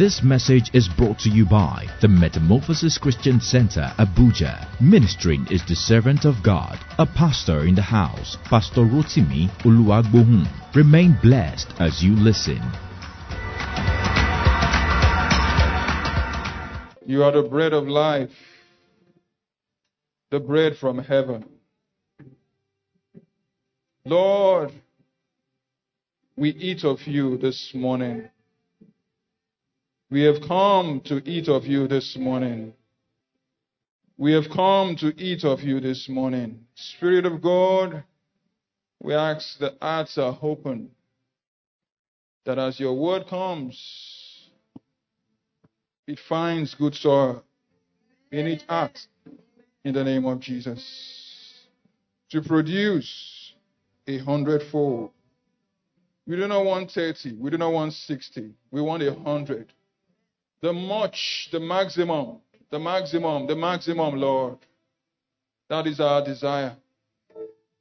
This message is brought to you by the Metamorphosis Christian Center, Abuja. Ministering is the servant of God, a pastor in the house, Pastor Rotimi Oluwagbohun. Remain blessed as you listen. You are the bread of life, the bread from heaven. Lord, we eat of you this morning. We have come to eat of you this morning. We have come to eat of you this morning. Spirit of God, we ask that hearts are open, that as your word comes, it finds good soil in its heart in the name of Jesus to produce a hundredfold. We do not want 30, we do not want 60, we want a hundred the much, the maximum, the maximum, the maximum, Lord. That is our desire.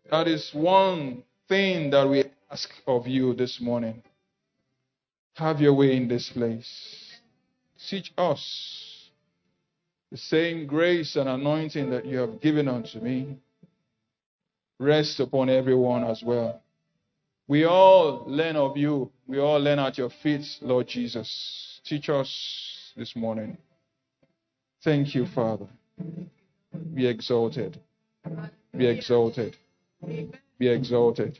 That is one thing that we ask of you this morning. Have your way in this place. Teach us the same grace and anointing that you have given unto me. Rest upon everyone as well. We all learn of you. We all learn at your feet, Lord Jesus. Teach us this morning. Thank you, Father. Be exalted. Be exalted. Be exalted.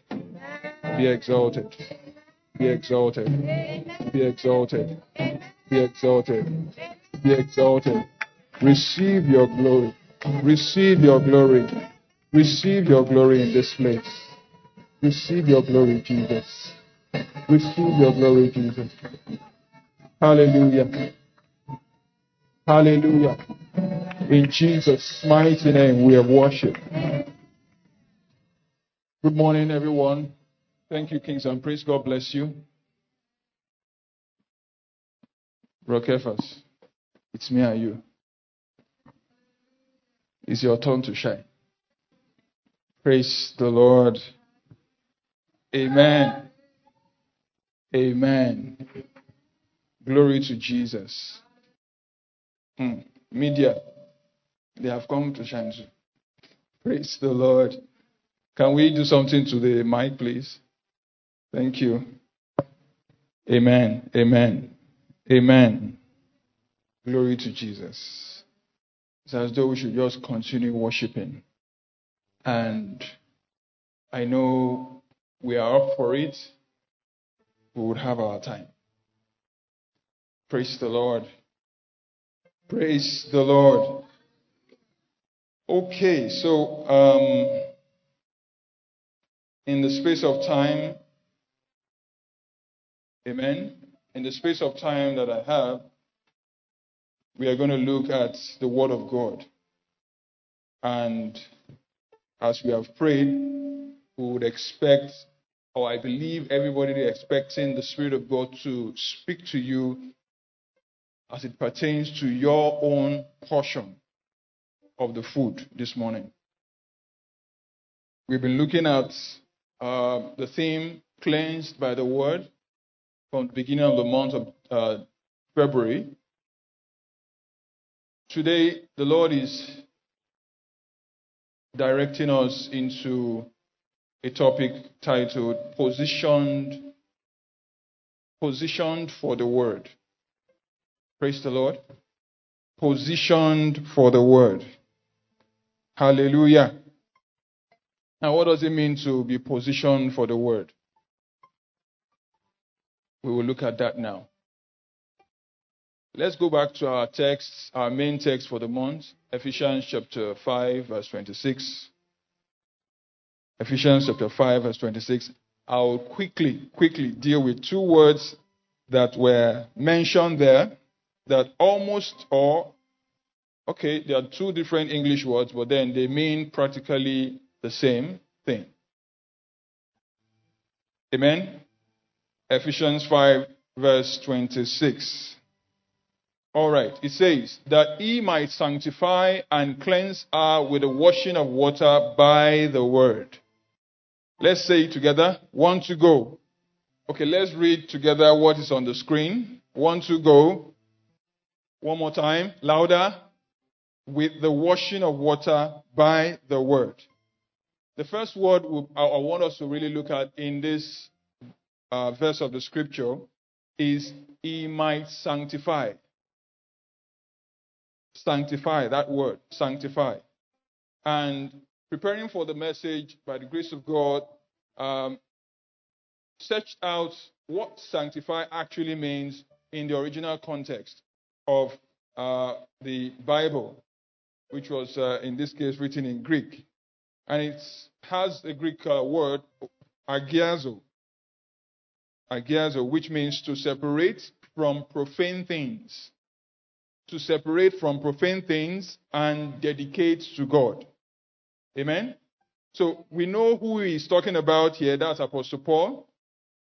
Be exalted. Be exalted. Be exalted. Be exalted. Be exalted. Receive your glory. Receive your glory. Receive your glory in this place. Receive your glory, Jesus. Receive your glory, Jesus. Hallelujah. Hallelujah. In Jesus' mighty name, we have worship. Good morning, everyone. Thank you, Kings and Priests. God bless you. Rockefers, it's me and you. It's your turn to shine. Praise the Lord. Amen. Amen. Glory to Jesus. Hmm. Media, they have come to too. Praise the Lord. Can we do something to the mic, please? Thank you. Amen. Amen. Amen. Glory to Jesus. It's as though we should just continue worshiping. And I know we are up for it. We would have our time. Praise the Lord. Praise the Lord. Okay, so um, in the space of time, amen, in the space of time that I have, we are going to look at the Word of God. And as we have prayed, we would expect, or I believe everybody is expecting the Spirit of God to speak to you as it pertains to your own portion of the food this morning. We've been looking at uh, the theme cleansed by the word from the beginning of the month of uh, February. Today, the Lord is directing us into a topic titled Positioned, Positioned for the Word. Praise the Lord. Positioned for the Word. Hallelujah. Now, what does it mean to be positioned for the Word? We will look at that now. Let's go back to our text, our main text for the month, Ephesians chapter 5, verse 26. Ephesians chapter 5, verse 26. I'll quickly, quickly deal with two words that were mentioned there that almost or okay, there are two different English words, but then they mean practically the same thing. Amen. Ephesians 5, verse 26. All right. It says, that he might sanctify and cleanse her with the washing of water by the word. Let's say together. One to go. Okay, let's read together what is on the screen. One, to go. One more time. Louder. With the washing of water by the word. The first word I want us to really look at in this uh, verse of the scripture is he might sanctify. Sanctify, that word, sanctify. And preparing for the message by the grace of God, um, searched out what sanctify actually means in the original context of uh, the Bible, which was uh, in this case written in Greek. And it has a Greek uh, word, agiazo. Agiazo, which means to separate from profane things. To separate from profane things and dedicate to God. Amen? So we know who he's talking about here. That's Apostle Paul.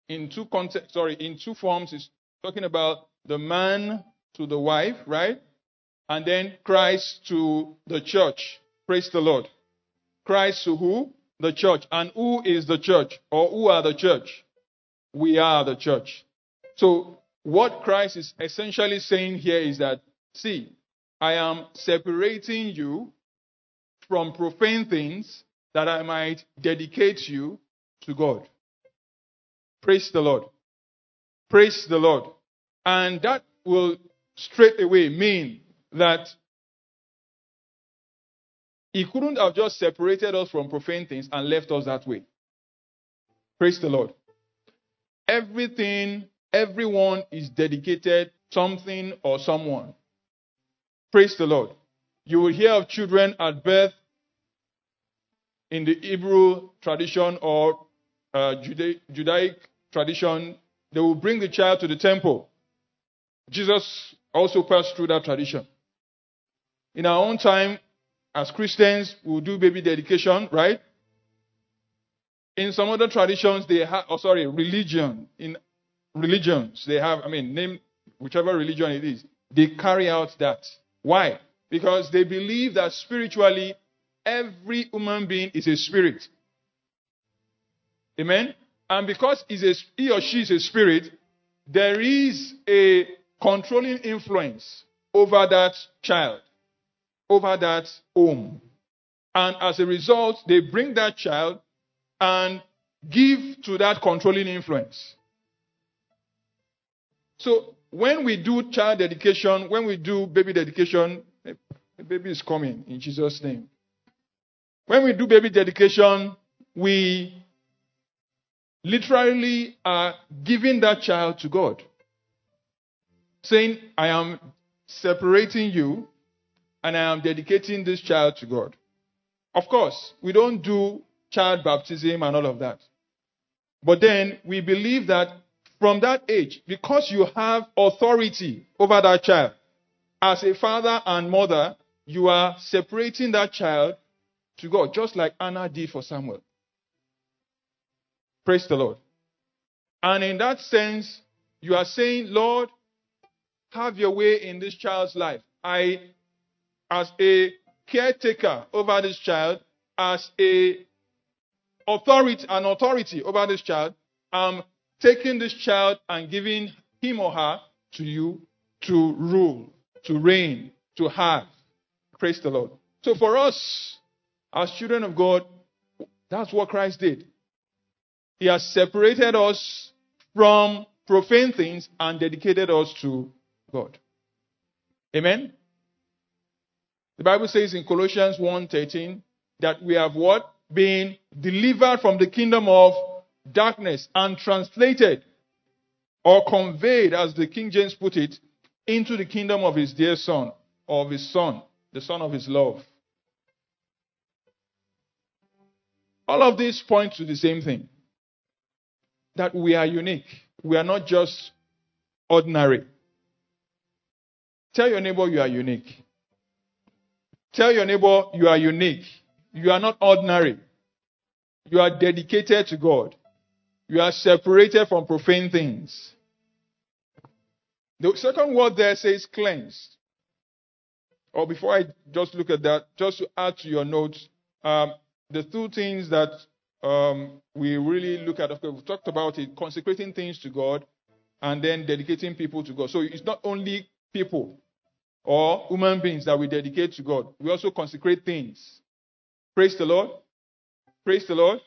In two context, sorry, in two forms, he's talking about the man to the wife, right? And then Christ to the church. Praise the Lord. Christ to who? The church. And who is the church? Or who are the church? We are the church. So what Christ is essentially saying here is that, see, I am separating you from profane things that I might dedicate you to God. Praise the Lord. Praise the Lord. And that will straight away mean that he couldn't have just separated us from profane things and left us that way. Praise the Lord. Everything, everyone is dedicated something or someone. Praise the Lord. You will hear of children at birth in the Hebrew tradition or uh, Judaic tradition. They will bring the child to the temple. Jesus also passed through that tradition. In our own time, as Christians, we'll do baby dedication, right? In some other traditions, they have, oh, sorry, religion. In religions, they have, I mean, name whichever religion it is, they carry out that. Why? Because they believe that spiritually, every human being is a spirit. Amen? And because he or she is a spirit, there is a controlling influence over that child, over that home. And as a result, they bring that child and give to that controlling influence. So when we do child dedication, when we do baby dedication, the baby is coming in Jesus' name. When we do baby dedication, we literally are giving that child to God. Saying, I am separating you and I am dedicating this child to God. Of course, we don't do child baptism and all of that. But then we believe that from that age, because you have authority over that child, as a father and mother, you are separating that child to God, just like Anna did for Samuel. Praise the Lord. And in that sense, you are saying, Lord, have your way in this child's life. I, as a caretaker over this child, as a authority, an authority over this child, I'm taking this child and giving him or her to you to rule, to reign, to have. Praise the Lord. So for us, as children of God, that's what Christ did. He has separated us from profane things and dedicated us to God. Amen. The Bible says in Colossians 1:13 that we have what? Been delivered from the kingdom of darkness and translated or conveyed, as the King James put it, into the kingdom of his dear son, of his son, the son of his love. All of these point to the same thing that we are unique. We are not just ordinary. Tell your neighbor you are unique. Tell your neighbor you are unique. You are not ordinary. You are dedicated to God. You are separated from profane things. The second word there says cleansed. Or before I just look at that, just to add to your notes, um, the two things that um, we really look at, okay, we've talked about it, consecrating things to God and then dedicating people to God. So it's not only people or human beings that we dedicate to God. We also consecrate things. Praise the Lord. Praise the Lord.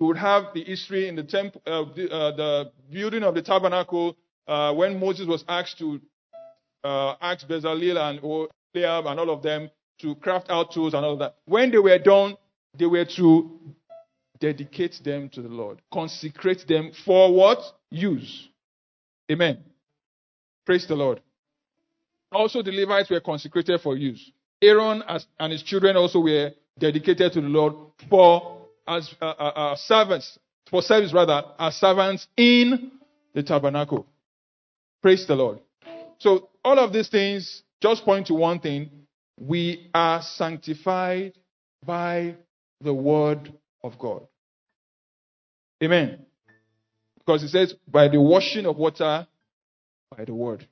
We would have the history in the temple, uh, the, uh, the, building of the tabernacle uh, when Moses was asked to uh, ask Bezalel and Oholiab and all of them to craft out tools and all that. When they were done, they were to dedicate them to the Lord, consecrate them for what? Use. Amen. Praise the Lord. Also, the Levites were consecrated for use. Aaron and his children also were dedicated to the Lord for as uh, uh, uh, servants, for service rather, as servants in the tabernacle. Praise the Lord. So all of these things just point to one thing. We are sanctified by the word of God. Amen. Because it says, by the washing of water, by the word.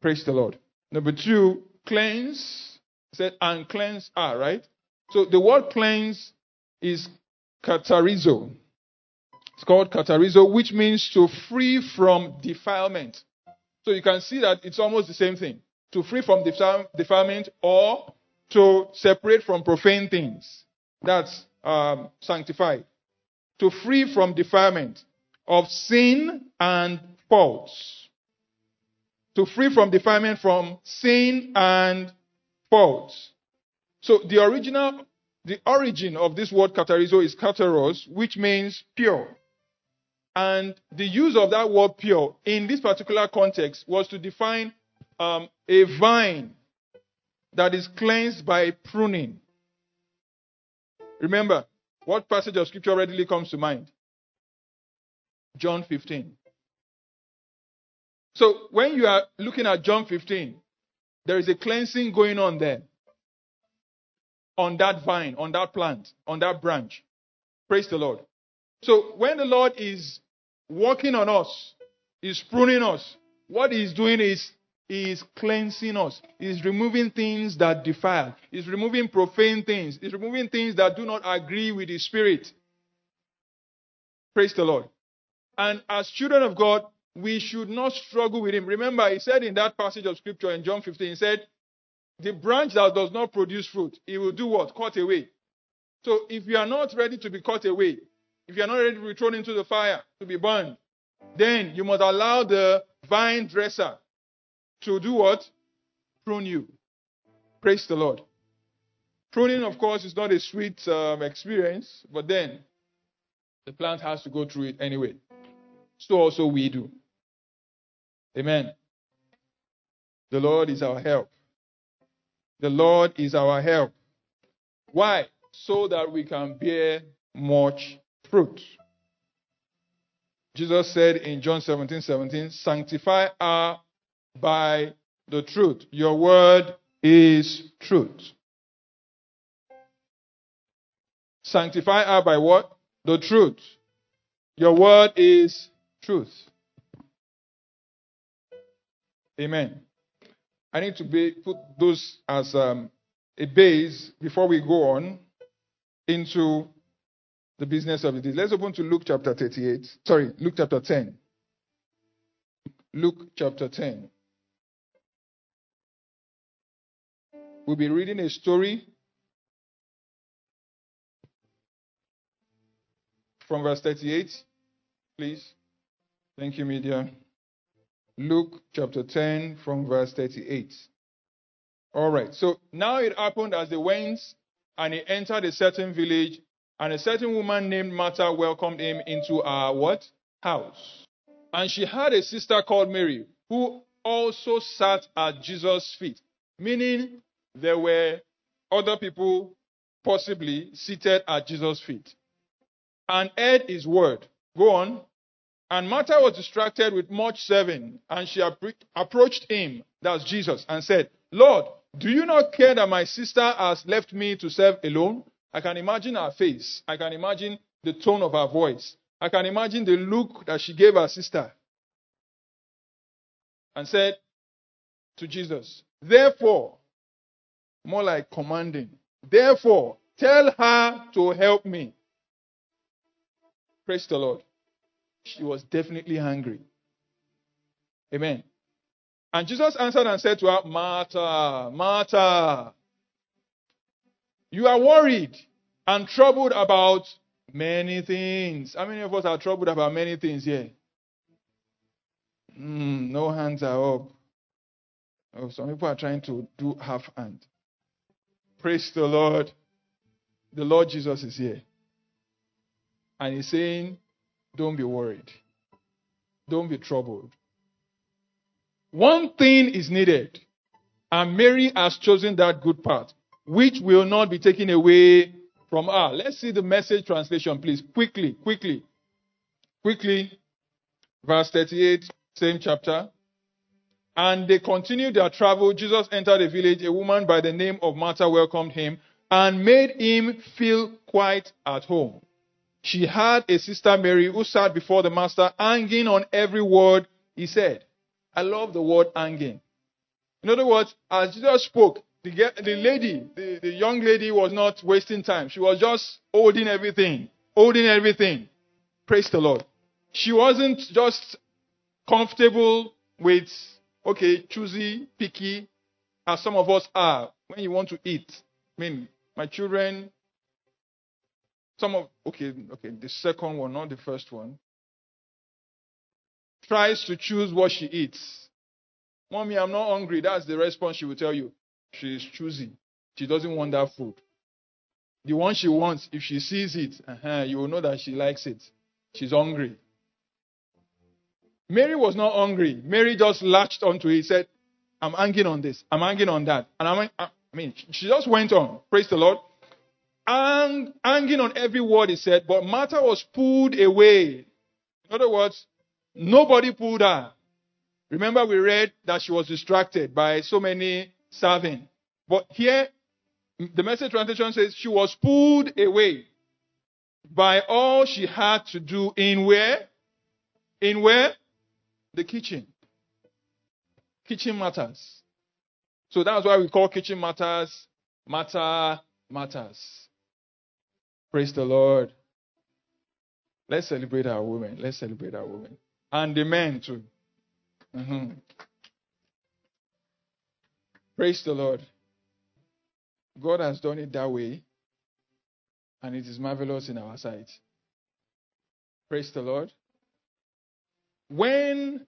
Praise the Lord. Number two, cleanse. Said, and cleanse are, right? So the word cleanse is katarizo. It's called katarizo, which means to free from defilement. So you can see that it's almost the same thing. To free from defilement or to separate from profane things. That's um, sanctified. To free from defilement of sin and faults. To free from defilement from sin and faults. So the original, the origin of this word katarizo is kataros, which means pure. And the use of that word pure in this particular context was to define um, a vine that is cleansed by pruning. Remember, what passage of scripture readily comes to mind? John 15. So when you are looking at John 15, there is a cleansing going on there. On that vine, on that plant, on that branch. Praise the Lord. So when the Lord is working on us, is pruning us, what he's doing is is cleansing us. He's removing things that defile. He's removing profane things. He's removing things that do not agree with the Spirit. Praise the Lord. And as children of God, we should not struggle with Him. Remember, He said in that passage of Scripture in John 15, He said, The branch that does not produce fruit, it will do what? Cut away. So if you are not ready to be cut away, if you are not ready to be thrown into the fire, to be burned, then you must allow the vine dresser to do what? Prune you. Praise the Lord. Pruning, of course, is not a sweet um, experience, but then the plant has to go through it anyway. So also we do. Amen. The Lord is our help. The Lord is our help. Why? So that we can bear much fruit. Jesus said in John 17 17, Sanctify our by the truth. Your word is truth. Sanctify her by what? The truth. Your word is truth. Amen. I need to be, put those as um, a base before we go on into the business of it. Let's open to Luke chapter 38. Sorry, Luke chapter 10. Luke chapter 10. We'll be reading a story from verse 38, please. Thank you, media. Luke chapter 10 from verse 38. All right. So now it happened as they went and he entered a certain village and a certain woman named Martha welcomed him into our what? House. And she had a sister called Mary who also sat at Jesus' feet, meaning there were other people possibly seated at Jesus' feet and heard his word. Go on. And Martha was distracted with much serving, and she approached him, that's Jesus, and said, Lord, do you not care that my sister has left me to serve alone? I can imagine her face. I can imagine the tone of her voice. I can imagine the look that she gave her sister. And said to Jesus, Therefore, more like commanding. Therefore, tell her to help me. Praise the Lord. She was definitely hungry. Amen. And Jesus answered and said to her, Martha, Martha, you are worried and troubled about many things. How many of us are troubled about many things here? Mm, no hands are up. Oh, some people are trying to do half hand. Praise the Lord. The Lord Jesus is here. And he's saying, Don't be worried. Don't be troubled. One thing is needed. And Mary has chosen that good part, which will not be taken away from her. Let's see the message translation, please. Quickly, quickly, quickly. Verse 38, same chapter. And they continued their travel. Jesus entered a village. A woman by the name of Martha welcomed him and made him feel quite at home. She had a sister Mary who sat before the master, hanging on every word he said. I love the word hanging. In other words, as Jesus spoke, the, the lady, the, the young lady was not wasting time. She was just holding everything, holding everything. Praise the Lord. She wasn't just comfortable with, okay, choosy, picky, as some of us are when you want to eat. I mean, my children, some of, okay, okay, the second one, not the first one, tries to choose what she eats. Mommy, I'm not hungry. That's the response she will tell you. She's choosing. She doesn't want that food. The one she wants, if she sees it, uh-huh, you will know that she likes it. She's hungry. Mary was not hungry. Mary just latched onto it, said, I'm hanging on this. I'm hanging on that. And I'm, I mean, she just went on. Praise the Lord. And hanging on every word he said, but Martha was pulled away. In other words, nobody pulled her. Remember, we read that she was distracted by so many serving. But here, the message translation says she was pulled away by all she had to do in where? In where? The kitchen. Kitchen matters. So that's why we call kitchen matters matter matters. Praise the Lord. Let's celebrate our women. Let's celebrate our women. And the men too. Mm-hmm. Praise the Lord. God has done it that way, and it is marvelous in our sight. Praise the Lord. When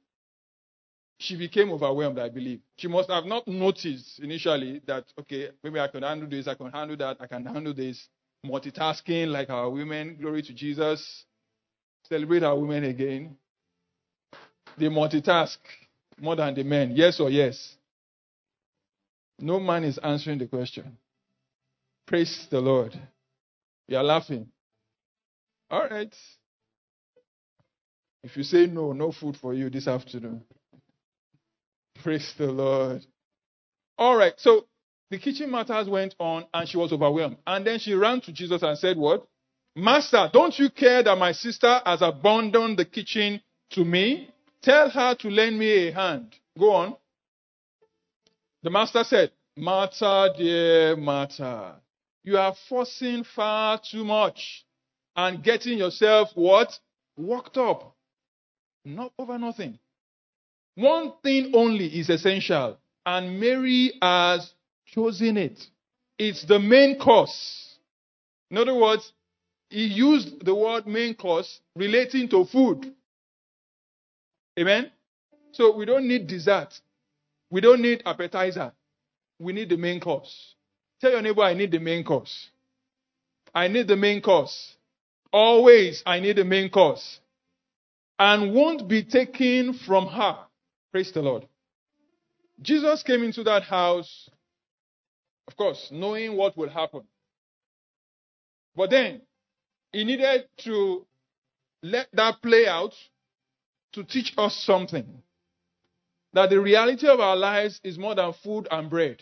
she became overwhelmed, I believe, she must have not noticed initially that, okay, maybe I can handle this, I can handle that, I can handle this. Multitasking like our women. Glory to Jesus. Celebrate our women again. They multitask more than the men. Yes or yes? No man is answering the question. Praise the Lord. You are laughing. All right. If you say no, no food for you this afternoon. Praise the Lord. All right. So the kitchen matters went on and she was overwhelmed. And then she ran to Jesus and said, What? Master, don't you care that my sister has abandoned the kitchen to me? Tell her to lend me a hand. Go on. The master said, Martha, dear Martha, you are forcing far too much and getting yourself what? Worked up. Not over nothing. One thing only is essential, and Mary has chosen it. It's the main course. In other words, he used the word main course relating to food. Amen? So we don't need dessert. We don't need appetizer. We need the main course. Tell your neighbor, I need the main course. I need the main course. Always, I need the main course. And won't be taken from her. Praise the Lord. Jesus came into that house, of course, knowing what would happen. But then, he needed to let that play out to teach us something that the reality of our lives is more than food and bread.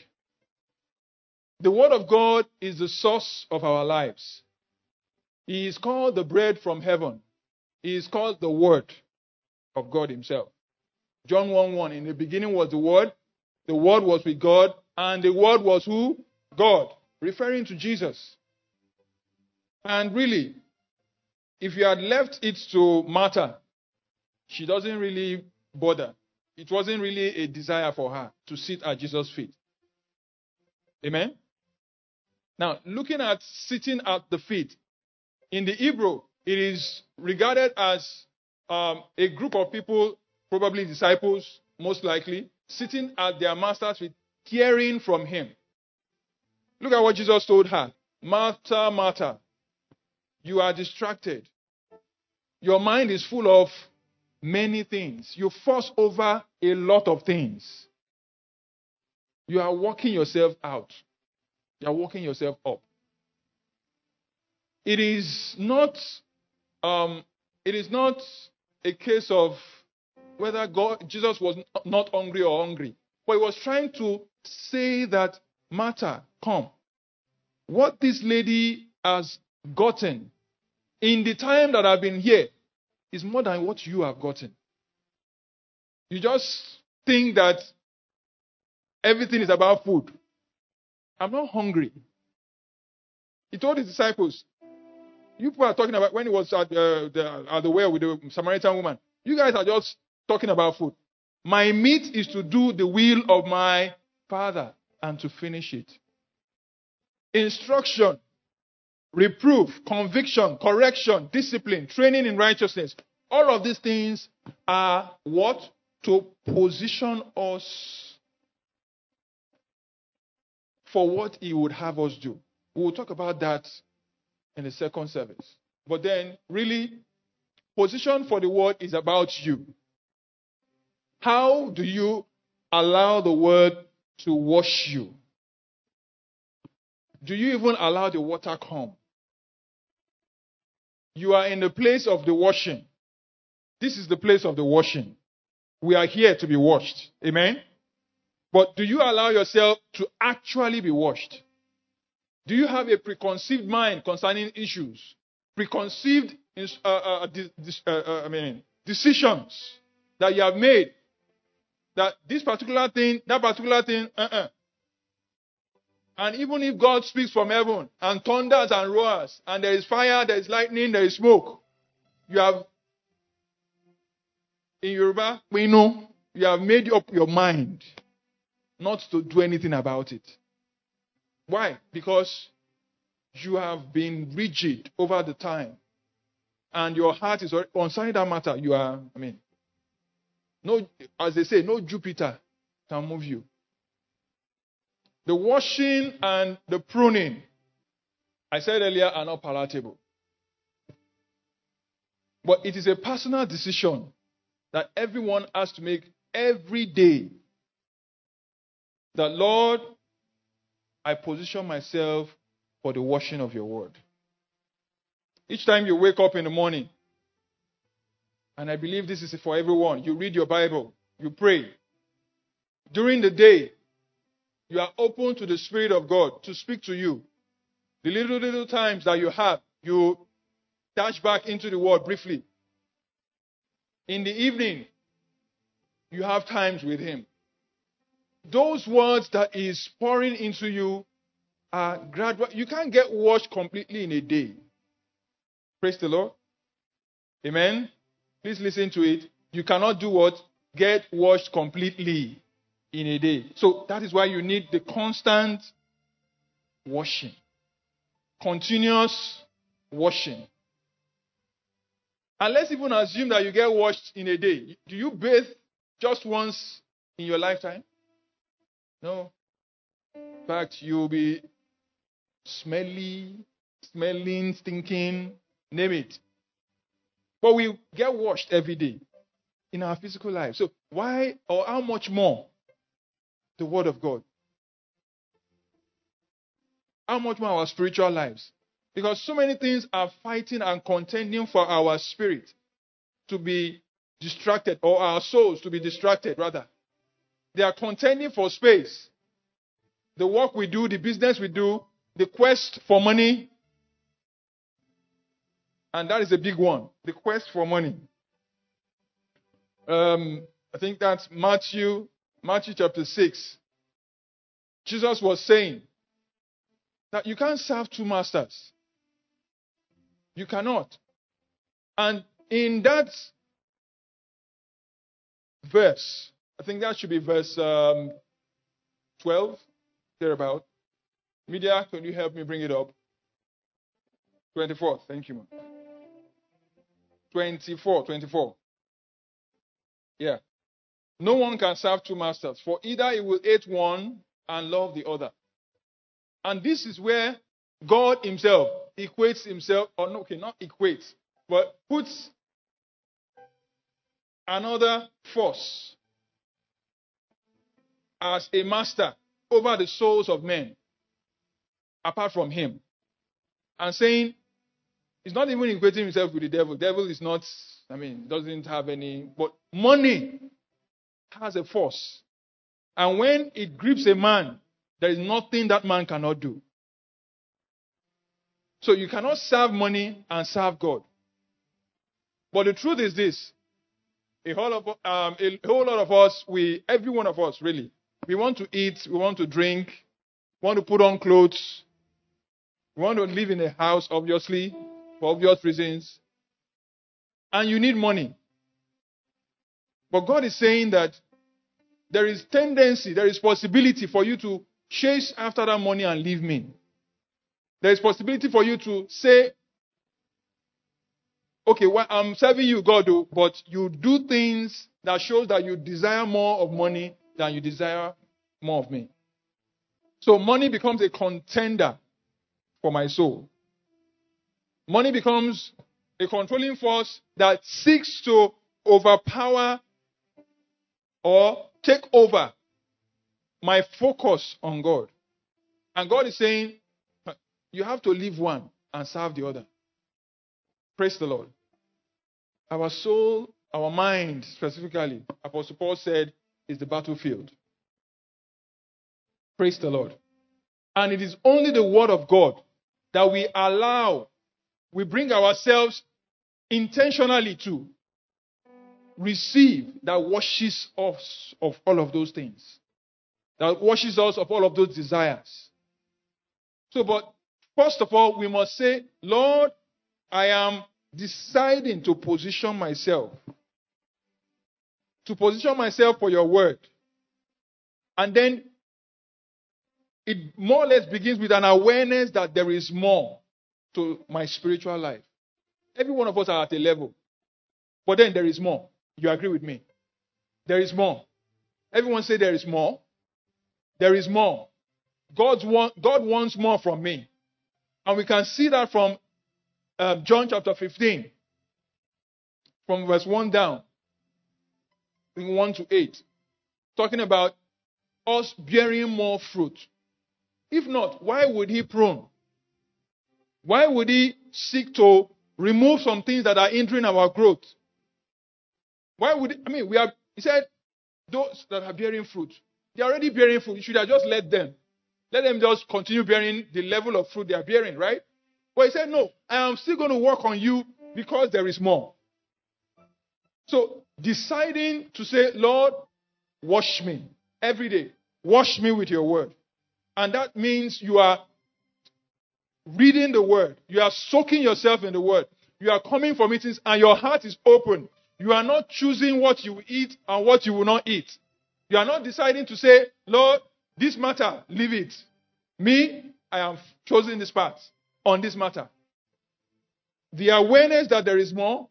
The Word of God is the source of our lives. He is called the bread from heaven. He is called the Word of God Himself. John 1 1. In the beginning was the Word. The Word was with God. And the Word was who? God. Referring to Jesus. And really, if you had left it to Martha, she doesn't really bother it wasn't really a desire for her to sit at Jesus' feet. Amen? Now, looking at sitting at the feet, in the Hebrew, it is regarded as um, a group of people, probably disciples, most likely, sitting at their master's feet, hearing from him. Look at what Jesus told her Martha, Martha, you are distracted. Your mind is full of many things. You fuss over a lot of things. You are working yourself out. You are working yourself up. It is not um, it is not a case of whether God Jesus was not hungry or hungry, but he was trying to say that matter, come. What this lady has gotten in the time that I've been here is more than what you have gotten. You just think that everything is about food. I'm not hungry. He told his disciples, You people are talking about when he was at, uh, the, at the well with the Samaritan woman. You guys are just talking about food. My meat is to do the will of my Father and to finish it. Instruction reproof, conviction, correction, discipline, training in righteousness. All of these things are what? To position us for what He would have us do. We will talk about that in the second service. But then, really, position for the word is about you. How do you allow the word to wash you? Do you even allow the water come? You are in the place of the washing. This is the place of the washing. We are here to be washed. Amen? But do you allow yourself to actually be washed? Do you have a preconceived mind concerning issues? Preconceived uh, uh, uh, uh, I mean, decisions that you have made that this particular thing, that particular thing, uh-uh. And even if God speaks from heaven and thunders and roars, and there is fire, there is lightning, there is smoke, you have, in Yoruba, we know, you have made up your mind not to do anything about it. Why? Because you have been rigid over the time. And your heart is concerning that matter. You are, I mean, no, as they say, no Jupiter can move you. The washing and the pruning, I said earlier, are not palatable. But it is a personal decision that everyone has to make every day. That, Lord, I position myself for the washing of your word. Each time you wake up in the morning, and I believe this is for everyone, you read your Bible, you pray. During the day, you are open to the Spirit of God to speak to you. The little, little times that you have, you dash back into the Word briefly. In the evening, you have times with Him. Those words that is pouring into you are gradual. You can't get washed completely in a day. Praise the Lord. Amen. Please listen to it. You cannot do what? Get washed completely in a day. So that is why you need the constant washing, continuous washing. And let's even assume that you get washed in a day. Do you bathe just once in your lifetime? No. In fact, you'll be smelly, smelling, stinking, name it. But we get washed every day in our physical life. So why or how much more the Word of God. How much more our spiritual lives? Because so many things are fighting and contending for our spirit to be distracted, or our souls to be distracted, rather. They are contending for space. The work we do, the business we do, the quest for money. And that is a big one the quest for money. Um, I think that's Matthew Matthew chapter 6, Jesus was saying that you can't serve two masters. You cannot. And in that verse, I think that should be verse um, 12, thereabout. Media, can you help me bring it up? 24. Thank you, man. 24, 24. Yeah. No one can serve two masters, for either he will hate one and love the other. And this is where God Himself equates Himself, or no, okay, not equates, but puts another force as a master over the souls of men apart from Him. And saying, He's not even equating Himself with the devil. Devil is not, I mean, doesn't have any, but money has a force. And when it grips a man, there is nothing that man cannot do. So you cannot serve money and serve God. But the truth is this: a whole, of, um, a whole lot of us, we, every one of us, really, we want to eat, we want to drink, we want to put on clothes, we want to live in a house, obviously, for obvious reasons, and you need money. But God is saying that there is tendency, there is possibility for you to chase after that money and leave me. There is possibility for you to say, okay, well, I'm serving you, God, oh, but you do things that shows that you desire more of money than you desire more of me. So money becomes a contender for my soul. Money becomes a controlling force that seeks to overpower or take over my focus on God. And God is saying, you have to leave one and serve the other. Praise the Lord. Our soul, our mind specifically, Apostle Paul said, is the battlefield. Praise the Lord. And it is only the Word of God that we allow, we bring ourselves intentionally to receive that washes us of all of those things, that washes us of all of those desires. So, but first of all, we must say, Lord, I am deciding to position myself, to position myself for your word. And then it more or less begins with an awareness that there is more to my spiritual life. Every one of us are at a level, but then there is more. You agree with me? There is more. Everyone say there is more. There is more. God's want, God wants more from me. And we can see that from um, John chapter 15, from verse 1 down, in 1 to 8, talking about us bearing more fruit. If not, why would he prune? Why would he seek to remove some things that are hindering our growth? Why would, I mean, we are, he said, those that are bearing fruit, they're already bearing fruit. You should have just let them. Let them just continue bearing the level of fruit they are bearing, right? But he said, no, I am still going to work on you because there is more. So deciding to say, Lord, wash me every day. Wash me with your word. And that means you are reading the word. You are soaking yourself in the word. You are coming for meetings and your heart is open. You are not choosing what you eat and what you will not eat. You are not deciding to say, Lord, this matter, leave it. Me, I am choosing this path on this matter. The awareness that there is more.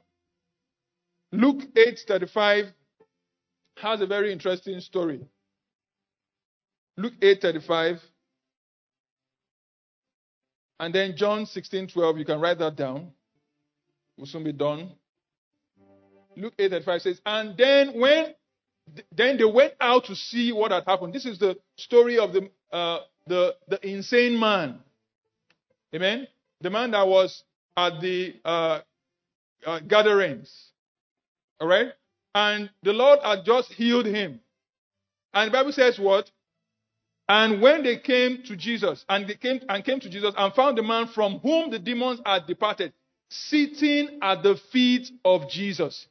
Luke 8:35 has a very interesting story. Luke 8:35 and then John 16:12 you can write that down. We'll soon be done. Luke 8 and 5 says, And then when then they went out to see what had happened. This is the story of the uh, the, the insane man. Amen. The man that was at the uh, uh, Gadarenes. All right. And the Lord had just healed him. And the Bible says what? And when they came to Jesus, and they came and came to Jesus and found the man from whom the demons had departed, sitting at the feet of Jesus.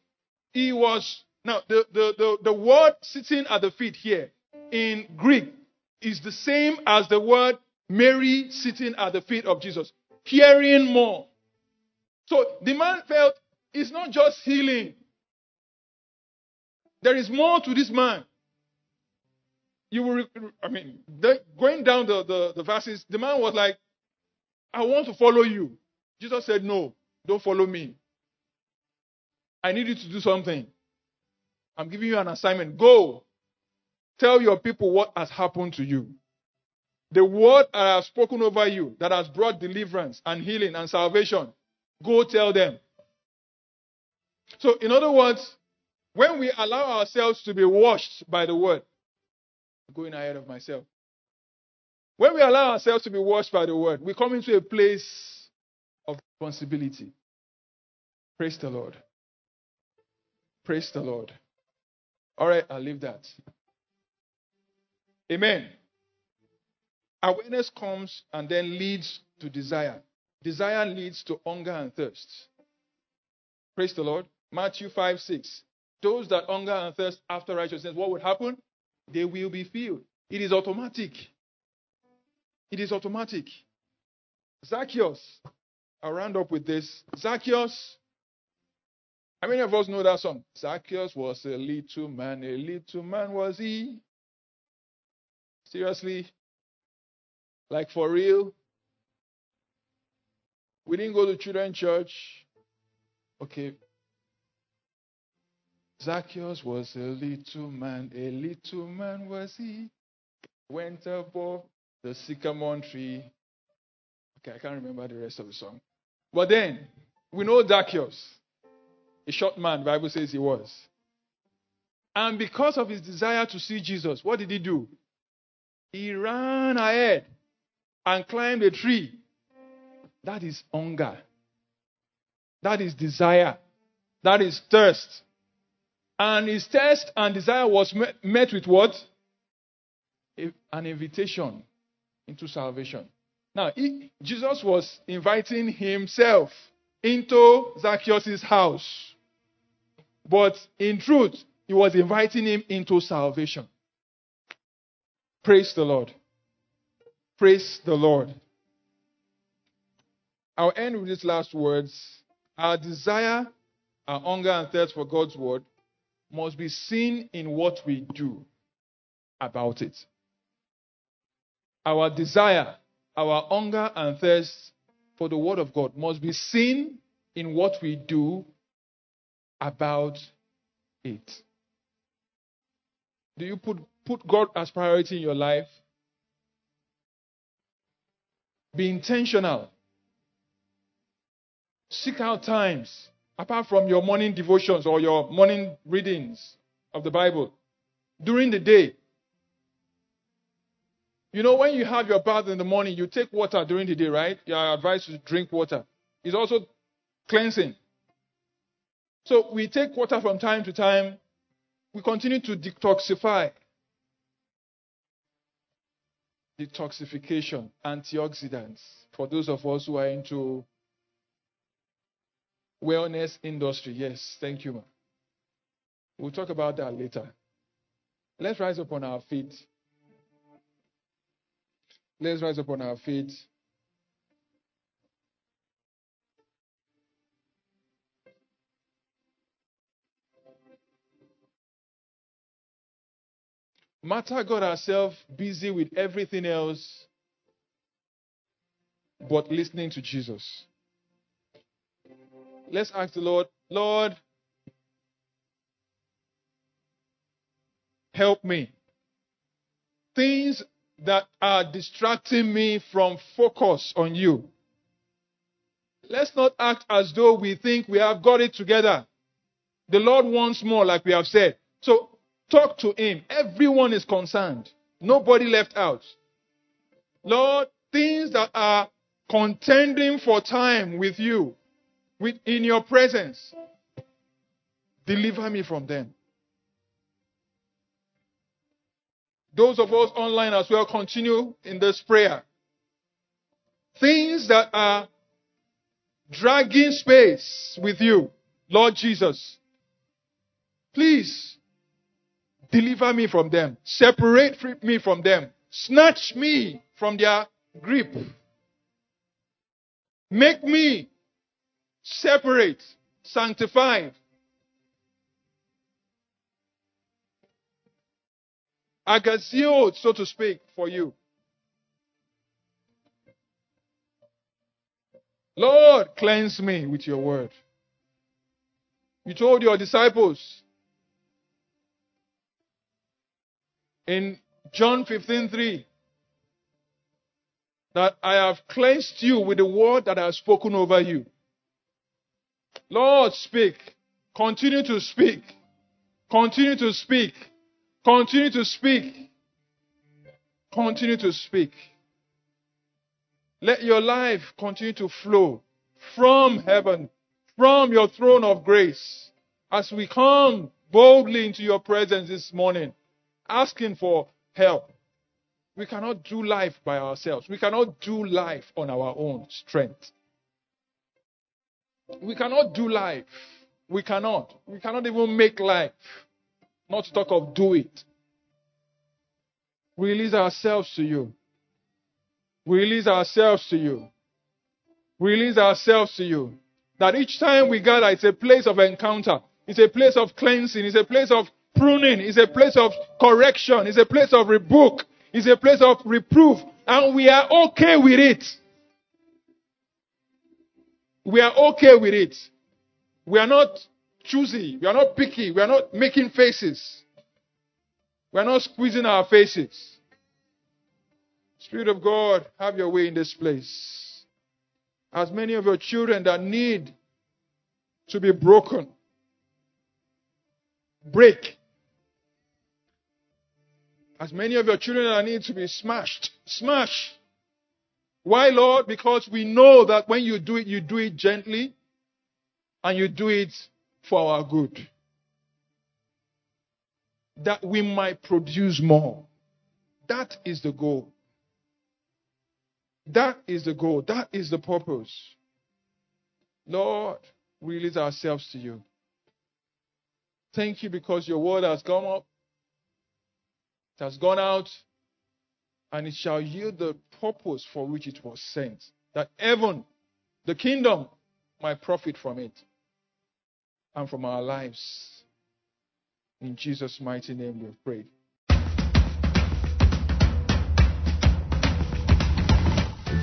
He was, now, the, the, the, the word sitting at the feet here in Greek is the same as the word Mary sitting at the feet of Jesus, hearing more. So the man felt it's not just healing. There is more to this man. You will, I mean, the, going down the, the, the verses, the man was like, I want to follow you. Jesus said, No, don't follow me. I need you to do something. I'm giving you an assignment. Go. Tell your people what has happened to you. The word I have spoken over you that has brought deliverance and healing and salvation. Go tell them. So, in other words, when we allow ourselves to be washed by the word, going ahead of myself. When we allow ourselves to be washed by the word, we come into a place of responsibility. Praise the Lord. Praise the Lord. All right, I'll leave that. Amen. Awareness comes and then leads to desire. Desire leads to hunger and thirst. Praise the Lord. Matthew 5 6. Those that hunger and thirst after righteousness, what would happen? They will be filled. It is automatic. It is automatic. Zacchaeus, I'll round up with this. Zacchaeus, how many of us know that song? Zacchaeus was a little man, a little man was he. Seriously? Like for real? We didn't go to children's church. Okay. Zacchaeus was a little man, a little man was he. Went above the sycamore tree. Okay, I can't remember the rest of the song. But then, we know Zacchaeus, a short man, Bible says he was. And because of his desire to see Jesus, what did he do? He ran ahead and climbed a tree. That is hunger. That is desire. That is thirst. And his thirst and desire was met, with what? An invitation into salvation. Now, he, Jesus was inviting himself into Zacchaeus' house. But in truth, he was inviting him into salvation. Praise the Lord. Praise the Lord. I'll end with these last words. Our desire, our hunger and thirst for God's word must be seen in what we do about it. Our desire, our hunger and thirst for the word of God must be seen in what we do about it. Do you put, put God as priority in your life? Be intentional. Seek out times apart from your morning devotions or your morning readings of the Bible during the day. You know, when you have your bath in the morning, you take water during the day, right? You are advised to drink water. It's also cleansing. So we take water from time to time. We continue to detoxify. Detoxification, antioxidants. For those of us who are into wellness industry. Yes, thank you, ma. We'll talk about that later. Let's rise up on our feet. Let's rise up on our feet. Martha got herself busy with everything else but listening to Jesus. Let's ask the Lord, Lord, help me. Things that are distracting me from focus on you. Let's not act as though we think we have got it together. The Lord wants more, like we have said. So talk to Him. Everyone is concerned, nobody left out. Lord, things that are contending for time with you, with, in your presence, deliver me from them. Those of us online as well continue in this prayer. Things that are dragging space with you, Lord Jesus, please deliver me from them. Separate me from them. Snatch me from their grip. Make me separate, sanctified. hagiazo, so to speak, for you. Lord, cleanse me with your word. You told your disciples in John 15:3 that I have cleansed you with the word that I have spoken over you. Lord, speak. Continue to speak. Continue to speak. Continue to speak. Continue to speak. Let your life continue to flow from heaven, from your throne of grace, as we come boldly into your presence this morning, asking for help. We cannot do life by ourselves. We cannot do life on our own strength. We cannot do life. We cannot. We cannot even make life. Not to talk of do it. We release ourselves to you. We release ourselves to you. We release ourselves to you. That each time we gather, it's a place of encounter. It's a place of cleansing. It's a place of pruning. It's a place of correction. It's a place of rebuke. It's a place of reproof. And we are okay with it. We are okay with it. We are not choosy. We are not picky. We are not making faces. We are not squeezing our faces. Spirit of God, have your way in this place. As many of your children that need to be broken, break. As many of your children that need to be smashed, smash. Why, Lord? Because we know that when you do it, you do it gently and you do it for our good. That we might produce more. That is the goal. That is the goal. That is the purpose. Lord, we release ourselves to you. Thank you because your word has gone up, it has gone out, and it shall yield the purpose for which it was sent. That heaven, the kingdom, might profit from it and from our lives. In Jesus' mighty name we have prayed.